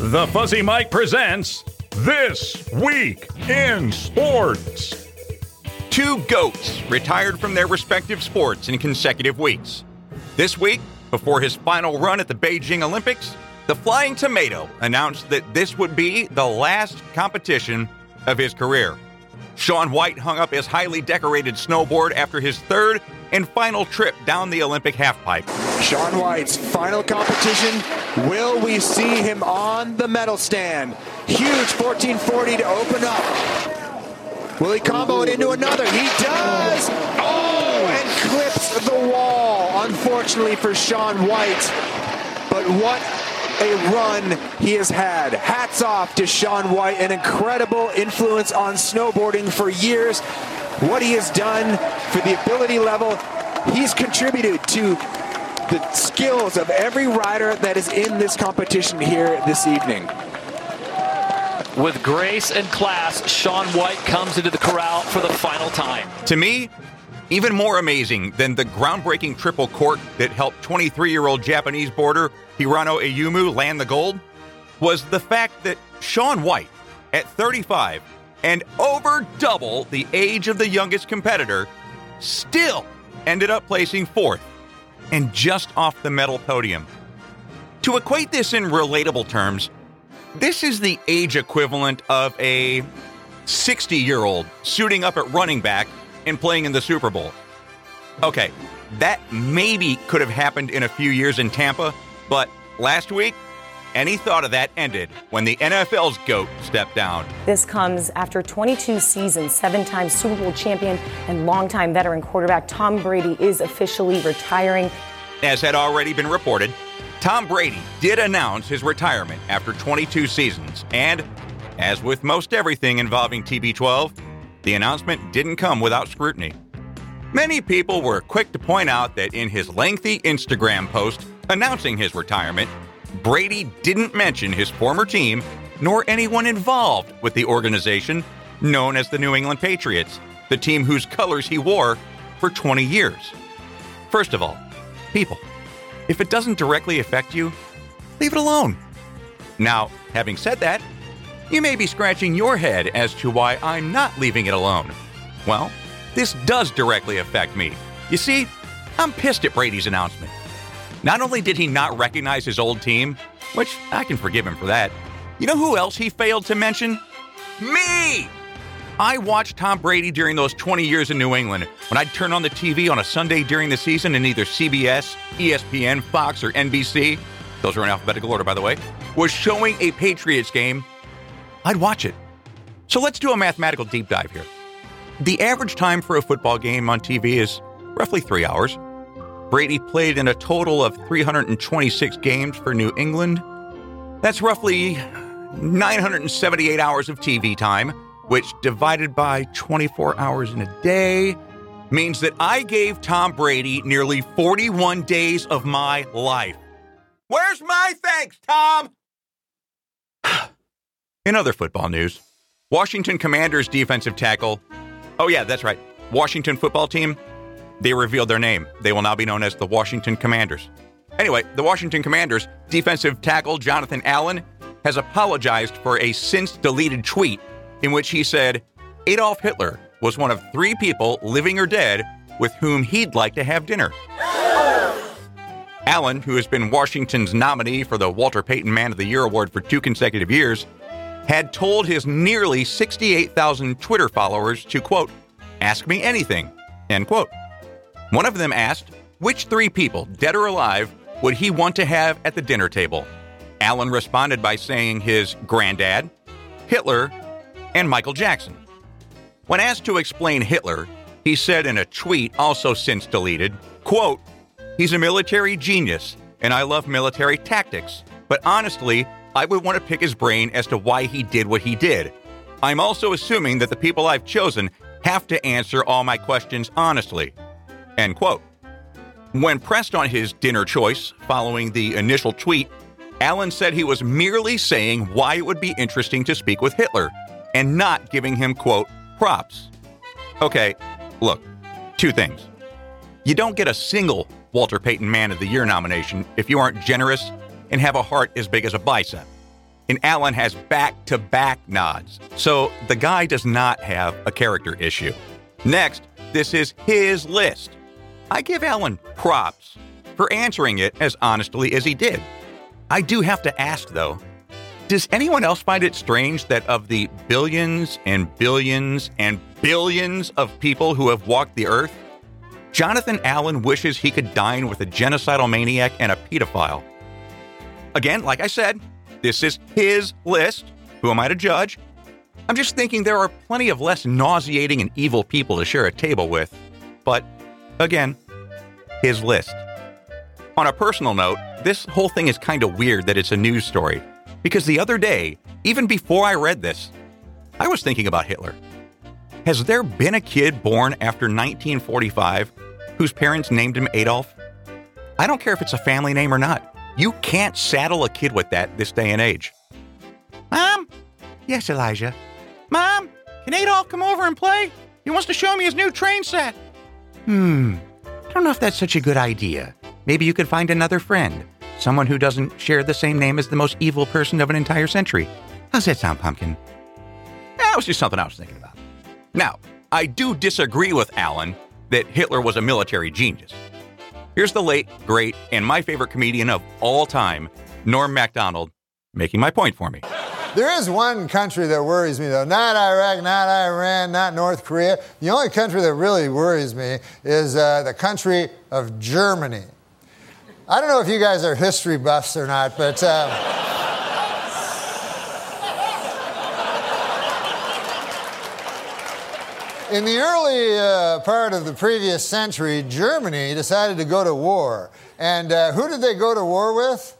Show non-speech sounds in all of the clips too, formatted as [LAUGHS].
The Fuzzy Mike presents This Week in Sports. Two GOATs retired from their respective sports in consecutive weeks. This week, before his final run at the Beijing Olympics, the Flying Tomato announced that this would be the last competition of his career. Shaun White hung up his highly decorated snowboard after his third and final trip down the Olympic halfpipe. Shaun White's final competition. Will we see him on the medal stand? Huge 1440 to open up. Will he combo it into another? He does! Oh, and clips the wall, unfortunately for Shaun White. But what a run he has had. Hats off to Shaun White, an incredible influence on snowboarding for years. What he has done for the ability level, he's contributed to the skills of every rider that is in this competition here this evening. With grace and class, Shaun White comes into the corral for the final time. To me, even more amazing than the groundbreaking triple cork that helped 23 year old Japanese boarder Hirano Ayumu land the gold was the fact that Shaun White, at 35 and over double the age of the youngest competitor, still ended up placing fourth and just off the medal podium. To equate this in relatable terms, this is the age equivalent of a 60 year old suiting up at running back and playing in the Super Bowl. Okay, that maybe could have happened in a few years in Tampa, but last week, any thought of that ended when the NFL's GOAT stepped down. This comes after 22 seasons, seven time Super Bowl champion and longtime veteran quarterback Tom Brady is officially retiring. As had already been reported, Tom Brady did announce his retirement after 22 seasons, and as with most everything involving TB12, the announcement didn't come without scrutiny. Many people were quick to point out that in his lengthy Instagram post announcing his retirement, Brady didn't mention his former team nor anyone involved with the organization known as the New England Patriots, the team whose colors he wore for 20 years. First of all, people, if it doesn't directly affect you, leave it alone. Now, having said that, you may be scratching your head as to why I'm not leaving it alone. Well, this does directly affect me. You see, I'm pissed at Brady's announcement. Not only did he not recognize his old team, which I can forgive him for that, you know who else he failed to mention? Me! I watched Tom Brady during those 20 years in New England when I'd turn on the TV on a Sunday during the season and either CBS, ESPN, Fox, or NBC, those are in alphabetical order, by the way, was showing a Patriots game, I'd watch it. So let's do a mathematical deep dive here. The average time for a football game on TV is roughly three hours. Brady played in a total of 326 games for New England. That's roughly 978 hours of TV time, which divided by 24 hours in a day means that I gave Tom Brady nearly 41 days of my life. Where's my thanks, Tom? [SIGHS] in other football news, Washington Commanders defensive tackle. Oh, yeah, that's right. Washington football team they revealed their name. They will now be known as the Washington Commanders. Anyway, the Washington Commanders defensive tackle Jonathan Allen has apologized for a since deleted tweet in which he said Adolf Hitler was one of three people, living or dead, with whom he'd like to have dinner. Allen, who has been Washington's nominee for the Walter Payton Man of the Year award for two consecutive years, had told his nearly 68,000 Twitter followers to, quote, ask me anything, end quote. One of them asked, which three people, dead or alive, would he want to have at the dinner table? Allen responded by saying his granddad, Hitler, and Michael Jackson. When asked to explain Hitler, he said in a tweet also since deleted, quote, He's a military genius, and I love military tactics, but honestly, I would want to pick his brain as to why he did what he did. I'm also assuming that the people I've chosen have to answer all my questions honestly. End quote. When pressed on his dinner choice following the initial tweet, Allen said he was merely saying why it would be interesting to speak with Hitler and not giving him, quote, props. Okay, look, two things. You don't get a single Walter Payton Man of the Year nomination if you aren't generous and have a heart as big as a bicep. and Allen has back to back nods. So the guy does not have a character issue. Next, this is his list. I give Allen props for answering it as honestly as he did. I do have to ask, though, does anyone else find it strange that of the billions and billions and billions of people who have walked the earth, Jonathan Allen wishes he could dine with a genocidal maniac and a pedophile? Again, like I said, this is his list. Who am I to judge? I'm just thinking there are plenty of less nauseating and evil people to share a table with. But, again, his list. On a personal note, this whole thing is kind of weird that it's a news story. Because the other day, even before I read this, I was thinking about Hitler. Has there been a kid born after 1945 whose parents named him Adolf? I don't care if it's a family name or not. You can't saddle a kid with that this day and age. Mom? Yes, Elijah. Mom, can Adolf come over and play? He wants to show me his new train set. Hmm, I don't know if that's such a good idea. Maybe you could find another friend, someone who doesn't share the same name as the most evil person of an entire century. How's that sound, Pumpkin? That was just something I was thinking about. Now, I do disagree with Allen that Hitler was a military genius. Here's the late, great, and my favorite comedian of all time, Norm Macdonald, making my point for me. There is one country that worries me, though. Not Iraq, not Iran, not North Korea. The only country that really worries me is uh, the country of Germany. I don't know if you guys are history buffs or not, but. Uh, In the early uh, part of the previous century, Germany decided to go to war. And uh, who did they go to war with?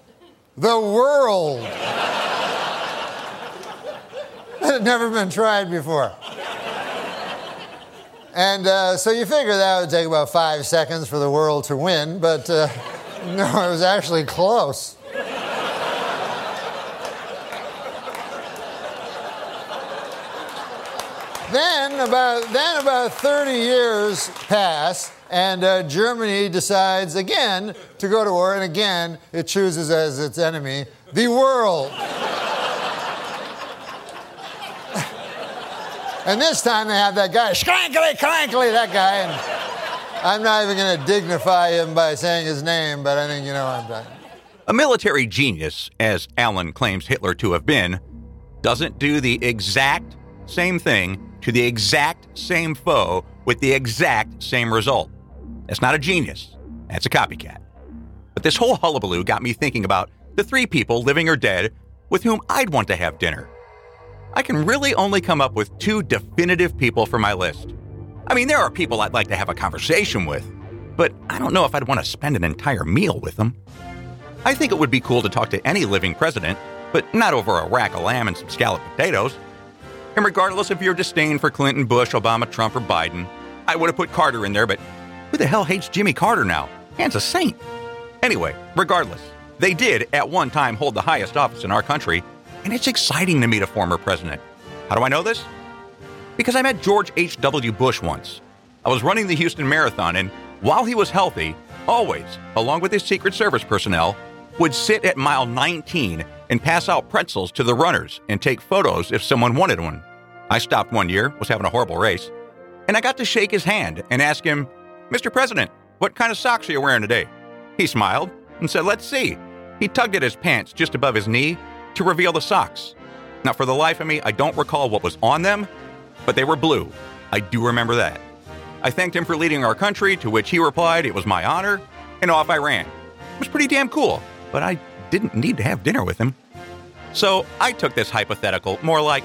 The world. Had never been tried before. And uh, so you figure that would take about five seconds for the world to win, but uh, [LAUGHS] no, it was actually close. then about then about 30 years pass and uh, germany decides again to go to war and again it chooses as its enemy the world and this time they have that guy schrankly crankly that guy and i'm not even going to dignify him by saying his name but i think you know what i'm talking A military genius, as Allen claims Hitler to have been, doesn't do the exact same thing to the exact same foe with the exact same result. That's not a genius, that's a copycat. But this whole hullabaloo got me thinking about the three people, living or dead, with whom I'd want to have dinner. I can really only come up with two definitive people for my list. I mean, there are people I'd like to have a conversation with, but I don't know if I'd want to spend an entire meal with them. I think it would be cool to talk to any living president, but not over a rack of lamb and some scalloped potatoes. And regardless of your disdain for Clinton, Bush, Obama, Trump, or Biden, I would have put Carter in there, but who the hell hates Jimmy Carter now? Man's a saint. Anyway, regardless, they did at one time hold the highest office in our country, and it's exciting to meet a former president. How do I know this? Because I met George H.W. Bush once. I was running the Houston Marathon, and while he was healthy, always, along with his Secret Service personnel, would sit at mile 19 and pass out pretzels to the runners and take photos if someone wanted one. I stopped one year, was having a horrible race, and I got to shake his hand and ask him, Mr. President, what kind of socks are you wearing today? He smiled and said, Let's see. He tugged at his pants just above his knee to reveal the socks. Now, for the life of me, I don't recall what was on them, but they were blue. I do remember that. I thanked him for leading our country, to which he replied, It was my honor, and off I ran. It was pretty damn cool, but I didn't need to have dinner with him. So I took this hypothetical more like,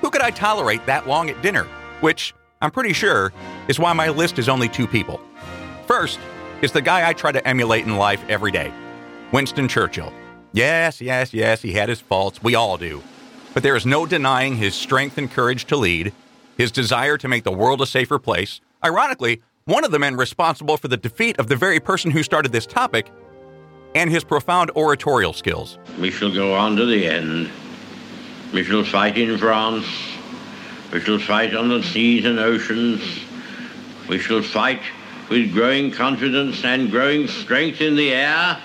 who could I tolerate that long at dinner? Which, I'm pretty sure, is why my list is only two people. First is the guy I try to emulate in life every day Winston Churchill. Yes, yes, yes, he had his faults. We all do. But there is no denying his strength and courage to lead, his desire to make the world a safer place. Ironically, one of the men responsible for the defeat of the very person who started this topic, and his profound oratorial skills. We shall go on to the end. We shall fight in France. We shall fight on the seas and oceans. We shall fight with growing confidence and growing strength in the air.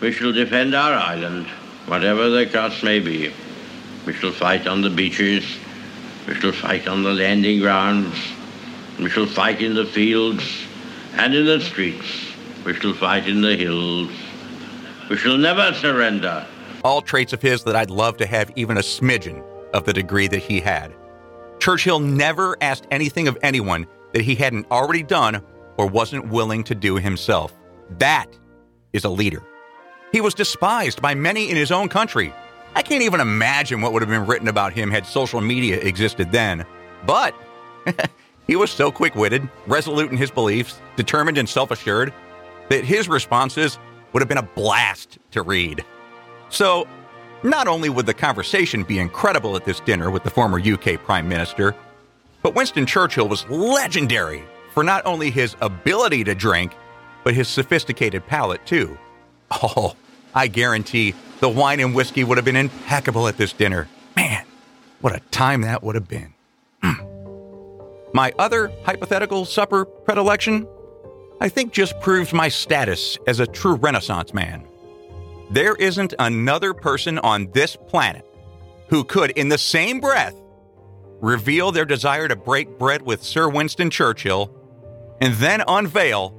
We shall defend our island. whatever the cost may be. We shall fight on the beaches. We shall fight on the landing grounds. We shall fight in the fields and in the streets. We shall fight in the hills. We shall never surrender. All traits of his that I'd love to have even a smidgen of the degree that he had. Churchill never asked anything of anyone that he hadn't already done or wasn't willing to do himself. That is a leader. He was despised by many in his own country. I can't even imagine what would have been written about him had social media existed then. But [LAUGHS] he was so quick witted, resolute in his beliefs, determined and self assured that his responses would have been a blast to read. So, not only would the conversation be incredible at this dinner with the former UK Prime Minister, but Winston Churchill was legendary for not only his ability to drink, but his sophisticated palate too. [LAUGHS] Oh, I guarantee the wine and whiskey would have been impeccable at this dinner. Man, what a time that would have been. Hmm. my other hypothetical supper predilection, I think just proves my status as a true Renaissance man. There isn't another person on this planet who could, in the same breath, reveal their desire to break bread with Sir Winston Churchill and then unveil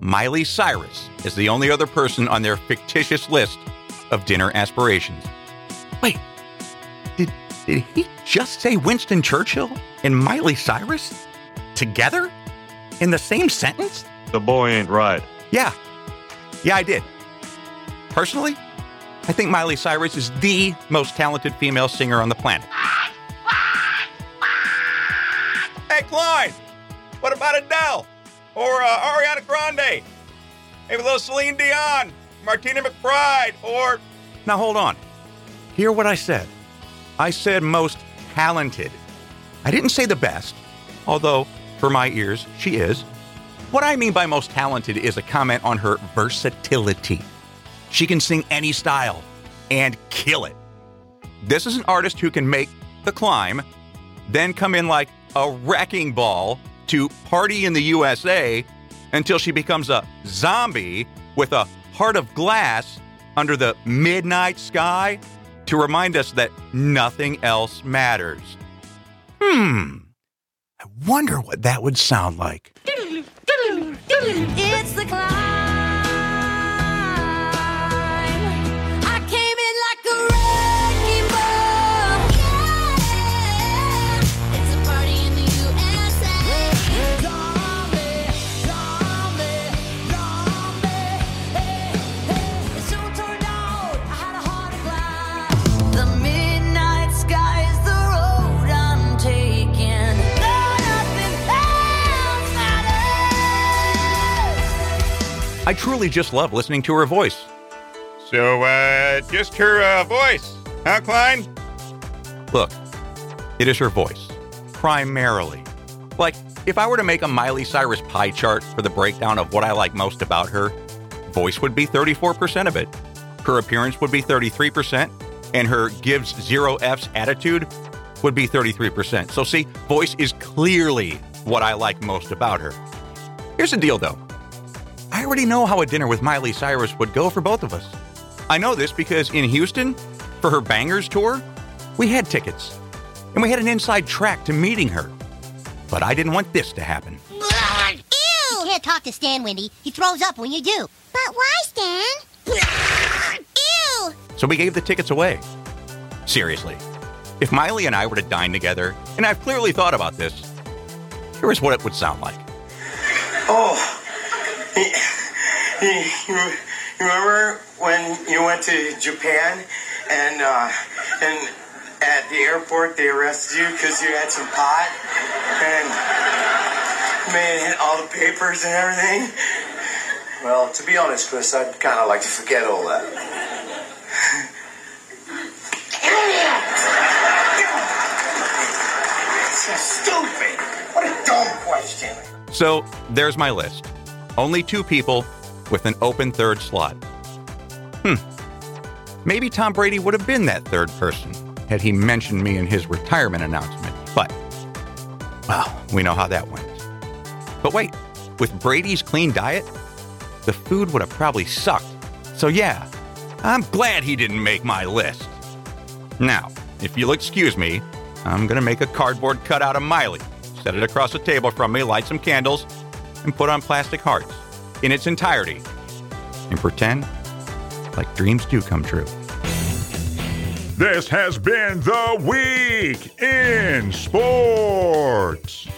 Miley Cyrus is the only other person on their fictitious list of dinner aspirations. Wait, did, did he just say Winston Churchill and Miley Cyrus? Together? In the same sentence? The boy ain't right. Yeah. Yeah, I did. Personally, I think Miley Cyrus is the most talented female singer on the planet. Hey, Klein! What about Adele? Or uh, Ariana Grande? Maybe a little Celine Dion, Martina McBride, or. Now hold on. Hear what I said. I said most talented. I didn't say the best, although, for my ears, she is. What I mean by most talented is a comment on her versatility. She can sing any style and kill it. This is an artist who can make the climb, then come in like a wrecking ball to party in the USA until she becomes a zombie with a heart of glass under the midnight sky to remind us that nothing else matters. Hmm. I wonder what that would sound like. It's the climb. I truly just love listening to her voice. So, uh, just her uh, voice, huh, Klein? Look, it is her voice, primarily. Like, if I were to make a Miley Cyrus pie chart for the breakdown of what I like most about her, voice would be 34% of it. Her appearance would be 33%, and her gives zero F's attitude would be 33%. So, see, voice is clearly what I like most about her. Here's the deal, though. I already know how a dinner with Miley Cyrus would go for both of us. I know this because in Houston, for her Bangerz tour, we had tickets and we had an inside track to meeting her. But I didn't want this to happen. Ew! You can't talk to Stan, Wendy. He throws up when you do. But why, Stan? Ew! So we gave the tickets away. Seriously, if Miley and I were to dine together, and I've clearly thought about this, here is what it would sound like. Oh, you, you- you remember when you went to Japan and uh, and at the airport they arrested you because you had some pot and made all the papers and everything? Well, to be honest, Chris, I'd kind of like to forget all that. so stupid! What a dumb question! So there's my list. Only two people with an open third slot. Hmm. Maybe Tom Brady would have been that third person had he mentioned me in his retirement announcement. But, well, we know how that went. But wait, with Brady's clean diet, the food would have probably sucked. So yeah, I'm glad he didn't make my list. Now, if you'll excuse me, I'm gonna make a cardboard cutout of Miley, set it across the table from me, light some candles, and put on plastic hearts in its entirety, and pretend like dreams do come true. This has been the Week in Sports.